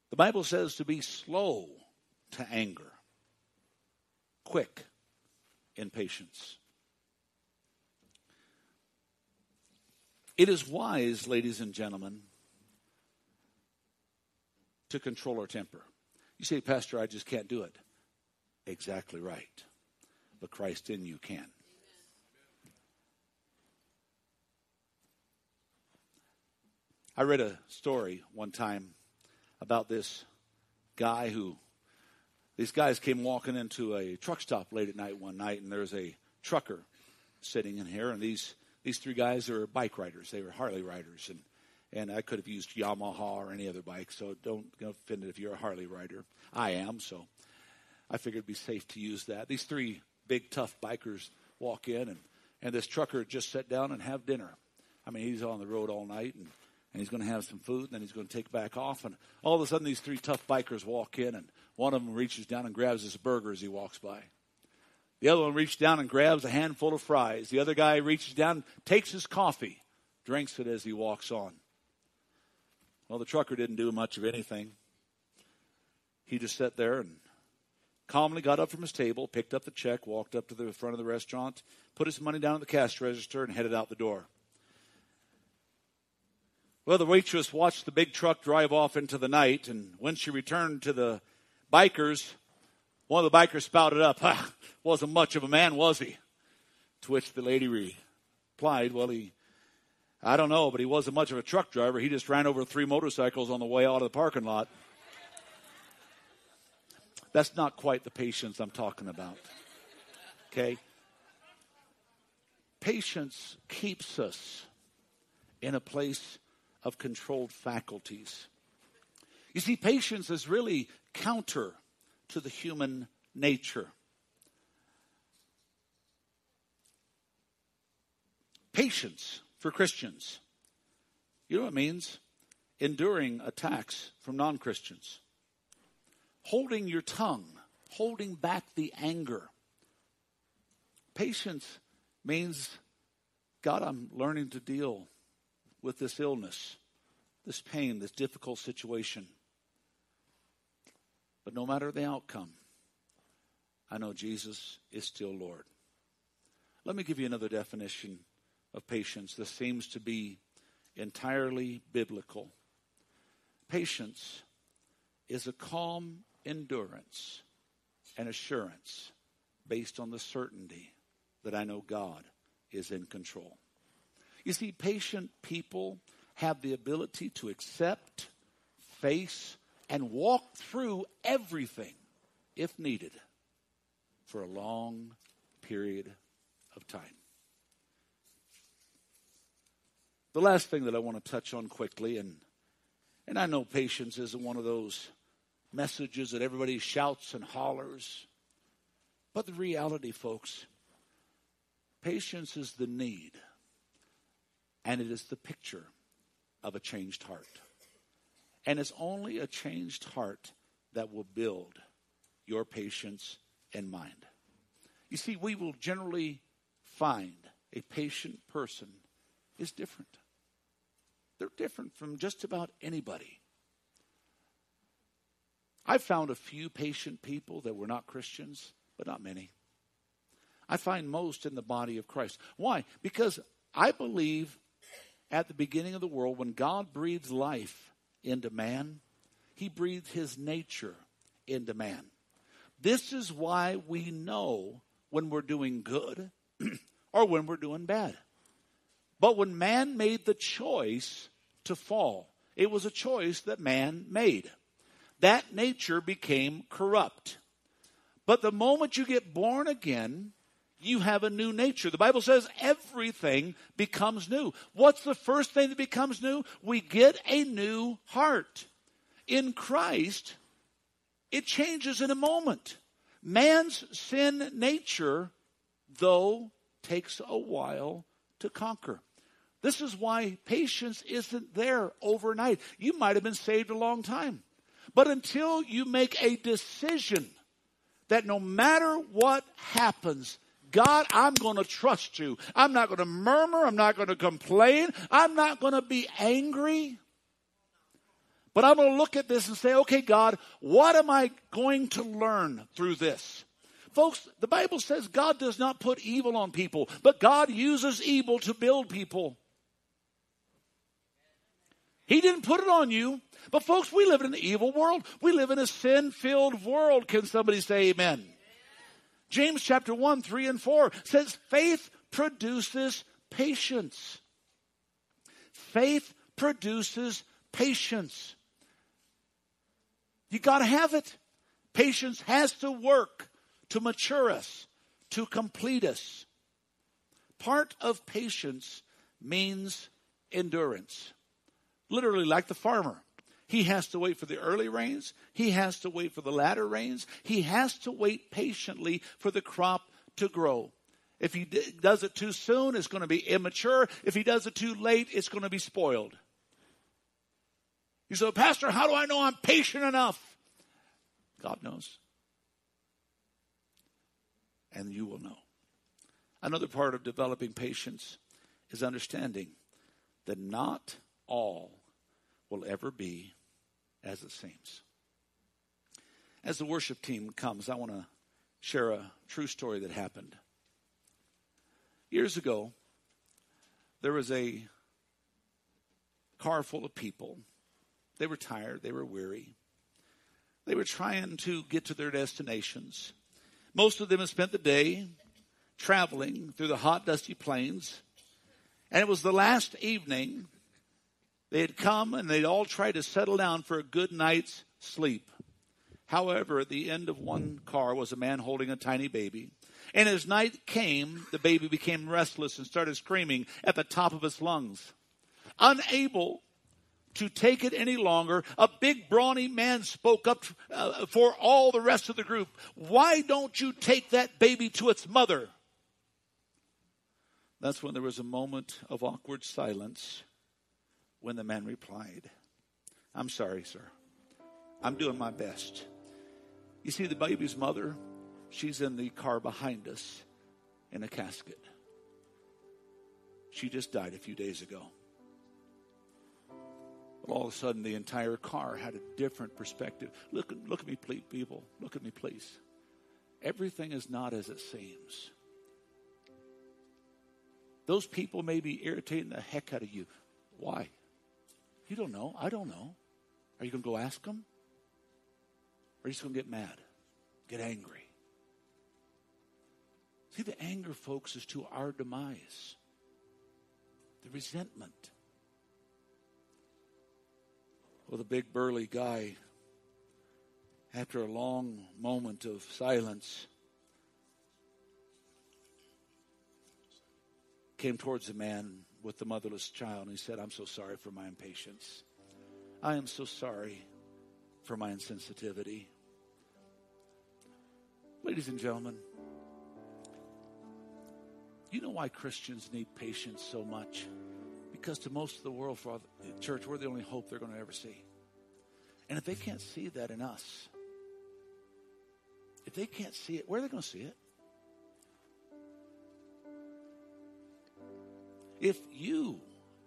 The Bible says to be slow to anger, quick in patience. It is wise, ladies and gentlemen, to control our temper. You say, Pastor, I just can't do it. Exactly right. But Christ in you can. I read a story one time about this guy who these guys came walking into a truck stop late at night one night, and there's a trucker sitting in here, and these these three guys are bike riders. They were Harley riders, and and I could have used Yamaha or any other bike, so don't get offended if you're a Harley rider. I am, so I figured it'd be safe to use that. These three big tough bikers walk in, and and this trucker just sat down and have dinner. I mean, he's on the road all night, and and he's going to have some food, and then he's going to take back off. And all of a sudden, these three tough bikers walk in, and one of them reaches down and grabs his burger as he walks by. The other one reaches down and grabs a handful of fries. The other guy reaches down, takes his coffee, drinks it as he walks on. Well, the trucker didn't do much of anything. He just sat there and calmly got up from his table, picked up the check, walked up to the front of the restaurant, put his money down at the cash register, and headed out the door. Well, the waitress watched the big truck drive off into the night, and when she returned to the bikers, one of the bikers spouted up, ha, wasn't much of a man, was he? To which the lady replied, well, he, I don't know, but he wasn't much of a truck driver. He just ran over three motorcycles on the way out of the parking lot. That's not quite the patience I'm talking about. Okay? Patience keeps us in a place of controlled faculties. You see, patience is really counter to the human nature. Patience for Christians. You know what it means? Enduring attacks from non Christians. Holding your tongue, holding back the anger. Patience means God, I'm learning to deal with this illness, this pain, this difficult situation. But no matter the outcome, I know Jesus is still Lord. Let me give you another definition of patience. This seems to be entirely biblical. Patience is a calm endurance and assurance based on the certainty that I know God is in control. You see, patient people have the ability to accept, face, and walk through everything if needed for a long period of time. The last thing that I want to touch on quickly, and, and I know patience isn't one of those messages that everybody shouts and hollers, but the reality, folks, patience is the need, and it is the picture of a changed heart. And it's only a changed heart that will build your patience and mind. You see, we will generally find a patient person is different. They're different from just about anybody. I've found a few patient people that were not Christians, but not many. I find most in the body of Christ. Why? Because I believe at the beginning of the world, when God breathed life into man, he breathed his nature into man. This is why we know when we're doing good or when we're doing bad. But when man made the choice to fall, it was a choice that man made. That nature became corrupt. But the moment you get born again, you have a new nature. The Bible says everything becomes new. What's the first thing that becomes new? We get a new heart. In Christ, it changes in a moment. Man's sin nature, though, takes a while to conquer. This is why patience isn't there overnight. You might have been saved a long time. But until you make a decision that no matter what happens, God, I'm going to trust you. I'm not going to murmur. I'm not going to complain. I'm not going to be angry. But I'm going to look at this and say, okay, God, what am I going to learn through this? Folks, the Bible says God does not put evil on people, but God uses evil to build people. He didn't put it on you. But folks, we live in an evil world. We live in a sin filled world. Can somebody say amen? James chapter 1, 3 and 4 says faith produces patience. Faith produces patience. You got to have it. Patience has to work to mature us, to complete us. Part of patience means endurance. Literally, like the farmer. He has to wait for the early rains. He has to wait for the latter rains. He has to wait patiently for the crop to grow. If he does it too soon, it's going to be immature. If he does it too late, it's going to be spoiled. You say, Pastor, how do I know I'm patient enough? God knows. And you will know. Another part of developing patience is understanding that not all will ever be as it seems. As the worship team comes, I want to share a true story that happened. Years ago, there was a car full of people. They were tired, they were weary. They were trying to get to their destinations. Most of them had spent the day traveling through the hot, dusty plains. And it was the last evening they had come and they'd all tried to settle down for a good night's sleep. However, at the end of one car was a man holding a tiny baby. And as night came, the baby became restless and started screaming at the top of its lungs. Unable to take it any longer, a big brawny man spoke up uh, for all the rest of the group. Why don't you take that baby to its mother? That's when there was a moment of awkward silence when the man replied, I'm sorry, sir. I'm doing my best. You see, the baby's mother, she's in the car behind us in a casket. She just died a few days ago. But all of a sudden, the entire car had a different perspective. Look, look at me, please, people. Look at me, please. Everything is not as it seems. Those people may be irritating the heck out of you. Why? You don't know. I don't know. Are you going to go ask them? Or are you just going to get mad, get angry? See, the anger, folks, is to our demise. The resentment. Well, the big burly guy, after a long moment of silence, came towards the man with the motherless child and he said, I'm so sorry for my impatience. I am so sorry for my insensitivity. Ladies and gentlemen, you know why Christians need patience so much? Because to most of the world, for the church, we're the only hope they're going to ever see. And if they can't see that in us, if they can't see it, where are they going to see it? If you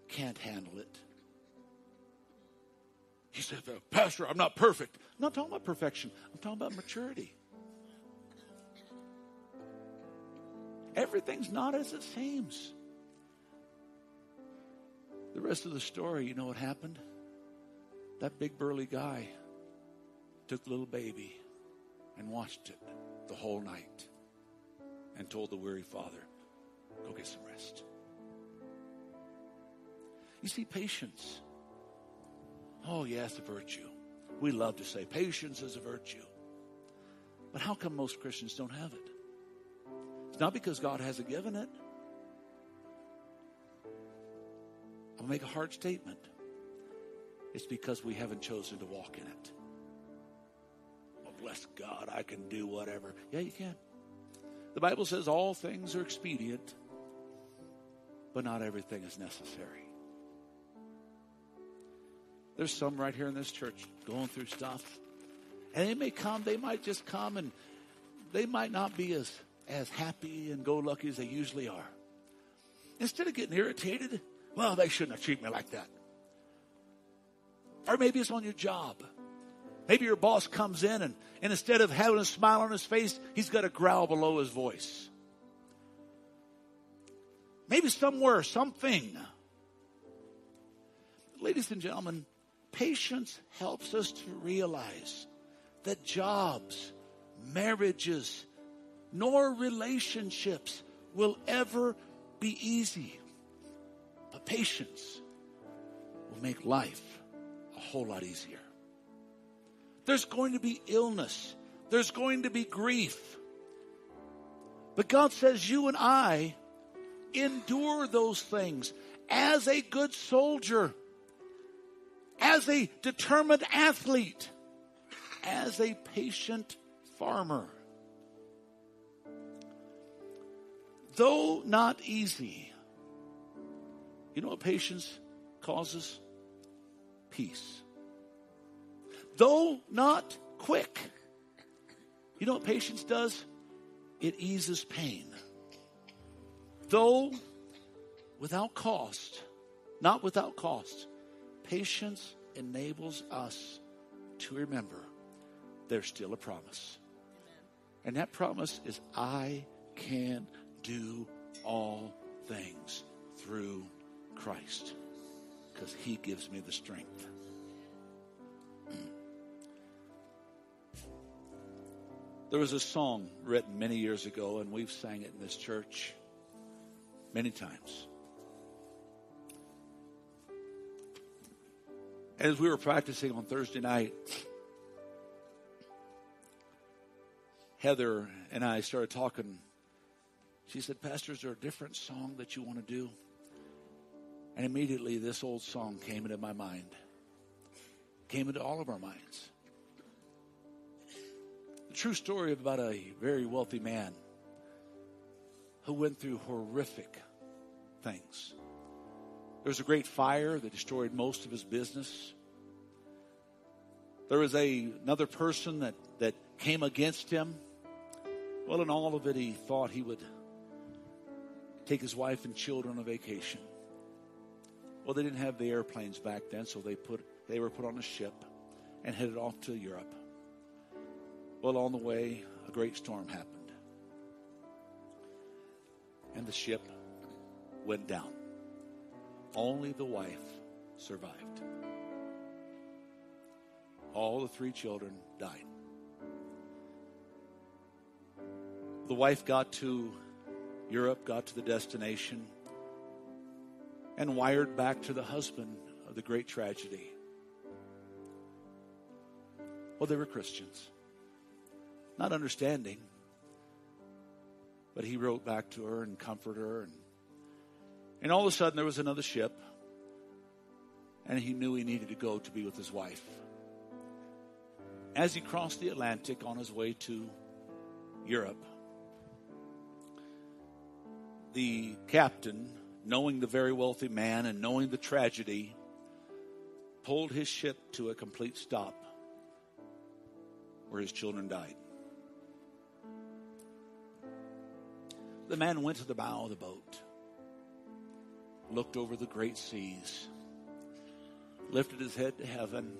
can't handle it, he said, Pastor, I'm not perfect. I'm not talking about perfection. I'm talking about maturity. Everything's not as it seems. The rest of the story, you know what happened? That big burly guy took little baby and watched it the whole night and told the weary father, Go get some rest. You see, patience. Oh, yes, a virtue. We love to say patience is a virtue. But how come most Christians don't have it? It's not because God hasn't given it. I'll make a hard statement. It's because we haven't chosen to walk in it. Well, bless God, I can do whatever. Yeah, you can. The Bible says all things are expedient, but not everything is necessary. There's some right here in this church going through stuff. And they may come, they might just come and they might not be as as happy and go lucky as they usually are. Instead of getting irritated, well, they shouldn't have treated me like that. Or maybe it's on your job. Maybe your boss comes in and, and instead of having a smile on his face, he's got a growl below his voice. Maybe somewhere, something. Ladies and gentlemen, patience helps us to realize that jobs, marriages, nor relationships will ever be easy. But patience will make life a whole lot easier. There's going to be illness. There's going to be grief. But God says you and I endure those things as a good soldier, as a determined athlete, as a patient farmer. though not easy. You know what patience causes? Peace. Though not quick. You know what patience does? It eases pain. Though without cost, not without cost, patience enables us to remember there's still a promise. And that promise is I can do all things through Christ because he gives me the strength. Hmm. There was a song written many years ago, and we've sang it in this church many times. As we were practicing on Thursday night, Heather and I started talking she said, Pastor, is there a different song that you want to do? And immediately this old song came into my mind, came into all of our minds. The true story about a very wealthy man who went through horrific things. There was a great fire that destroyed most of his business. There was a, another person that, that came against him. Well, in all of it, he thought he would take his wife and children on a vacation. Well, they didn't have the airplanes back then, so they put they were put on a ship and headed off to Europe. Well, on the way, a great storm happened, and the ship went down. Only the wife survived. All the three children died. The wife got to Europe, got to the destination, and wired back to the husband of the great tragedy. Well, they were Christians, not understanding, but he wrote back to her and comforted her. And, and all of a sudden, there was another ship, and he knew he needed to go to be with his wife. As he crossed the Atlantic on his way to Europe, the captain, knowing the very wealthy man and knowing the tragedy, pulled his ship to a complete stop where his children died. The man went to the bow of the boat, looked over the great seas, lifted his head to heaven,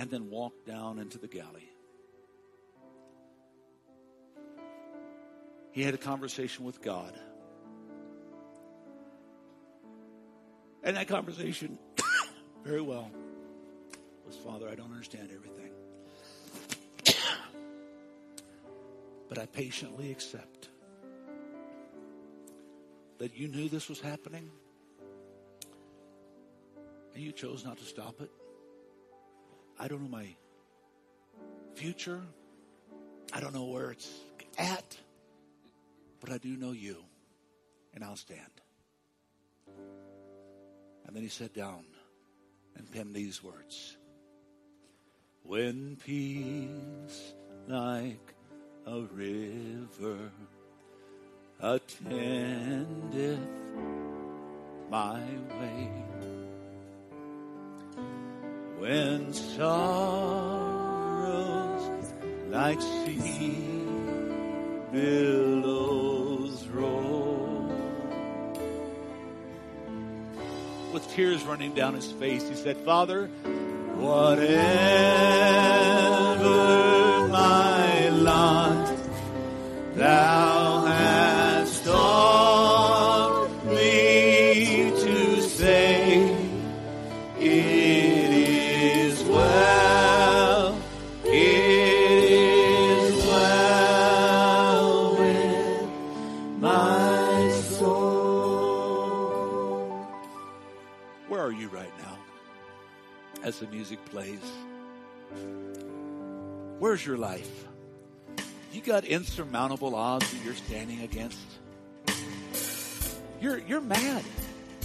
and then walked down into the galley. He had a conversation with God. And that conversation, very well, was Father, I don't understand everything. but I patiently accept that you knew this was happening and you chose not to stop it. I don't know my future. I don't know where it's at. But I do know you, and I'll stand. And then he sat down and penned these words When peace like a river attendeth my way, when sorrows like sea billows roll. With tears running down his face, he said, Father, whatever as the music plays? Where's your life? You got insurmountable odds that you're standing against. You're you're mad.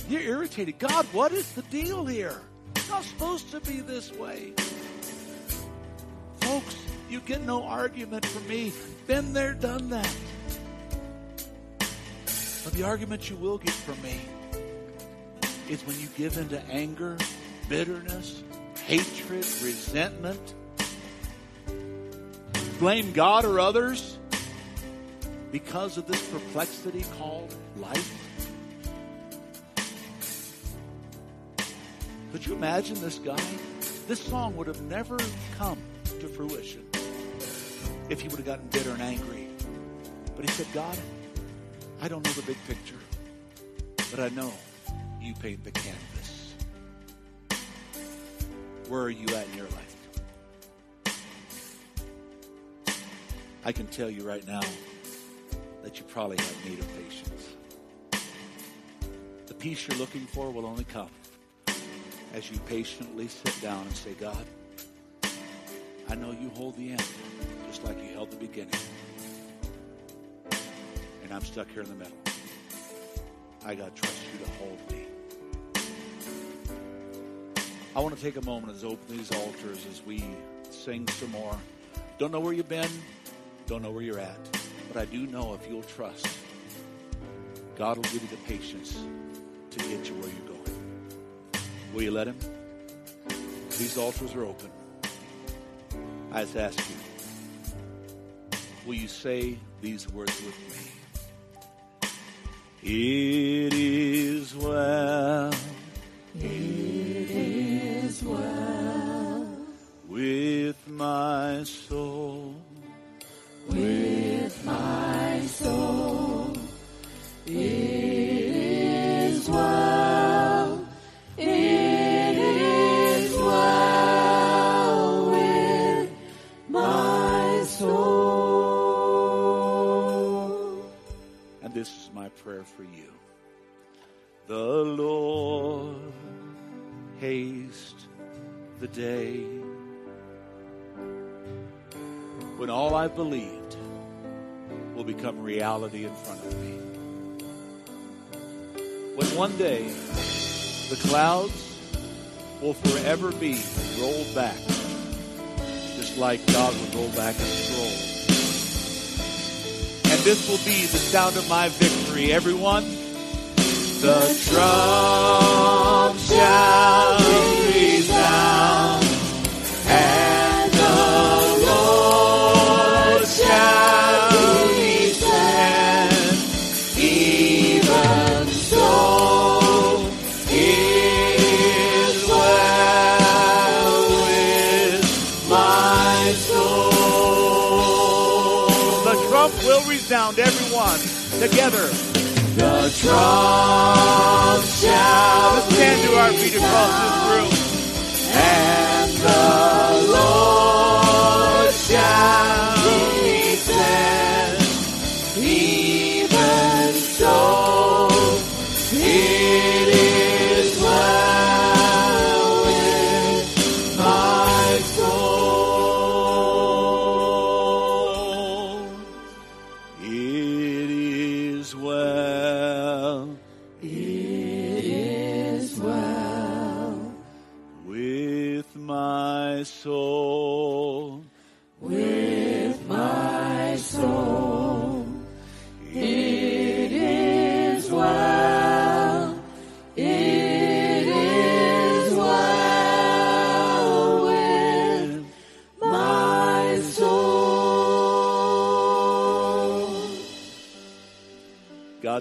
You're irritated. God, what is the deal here? It's not supposed to be this way. Folks, you get no argument from me. Been there, done that. But the argument you will get from me is when you give into anger, bitterness, hatred, resentment, blame God or others because of this perplexity called life. Could you imagine this guy? This song would have never come to fruition if he would have gotten bitter and angry. But he said, God, I don't know the big picture, but I know you paint the canvas. Where are you at in your life? I can tell you right now that you probably have need of patience. The peace you're looking for will only come as you patiently sit down and say, God, I know you hold the end just like you held the beginning. And I'm stuck here in the middle. I got to trust you to hold me. I want to take a moment as open these altars as we sing some more. Don't know where you've been, don't know where you're at, but I do know if you'll trust, God will give you the patience to get you where you're going. Will you let Him? These altars are open. I just ask you, will you say these words with me? It is well. In front of me. When one day the clouds will forever be rolled back, just like God would roll back a scroll. And this will be the sound of my victory. Everyone, the trump shall together. The trump shall Let's stand to our feet across this room. And the Lord shall descend. Even is well.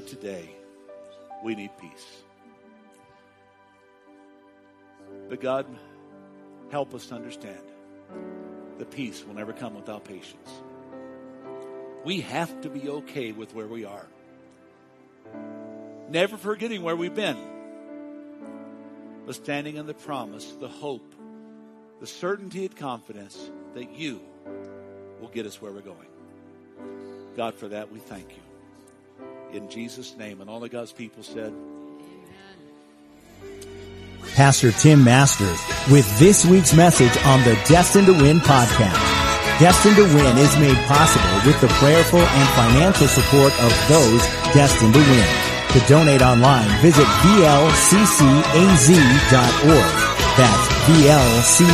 Today we need peace. But God, help us to understand the peace will never come without patience. We have to be okay with where we are. Never forgetting where we've been, but standing in the promise, the hope, the certainty and confidence that you will get us where we're going. God, for that we thank you. In Jesus' name, and all of God's people said, Pastor Tim Masters with this week's message on the Destined to Win podcast. Destined to Win is made possible with the prayerful and financial support of those destined to win. To donate online, visit vlccaz.org. That's vlccaz.org.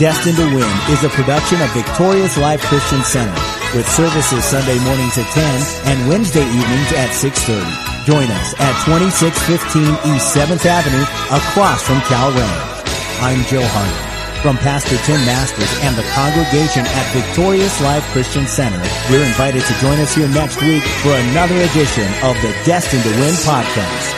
Destined to Win is a production of Victorious Life Christian Center with services Sunday mornings at 10 and Wednesday evenings at 6.30. Join us at 2615 East 7th Avenue across from Cal Ranch. I'm Joe Hart. From Pastor Tim Masters and the congregation at Victorious Life Christian Center, you're invited to join us here next week for another edition of the Destined to Win podcast.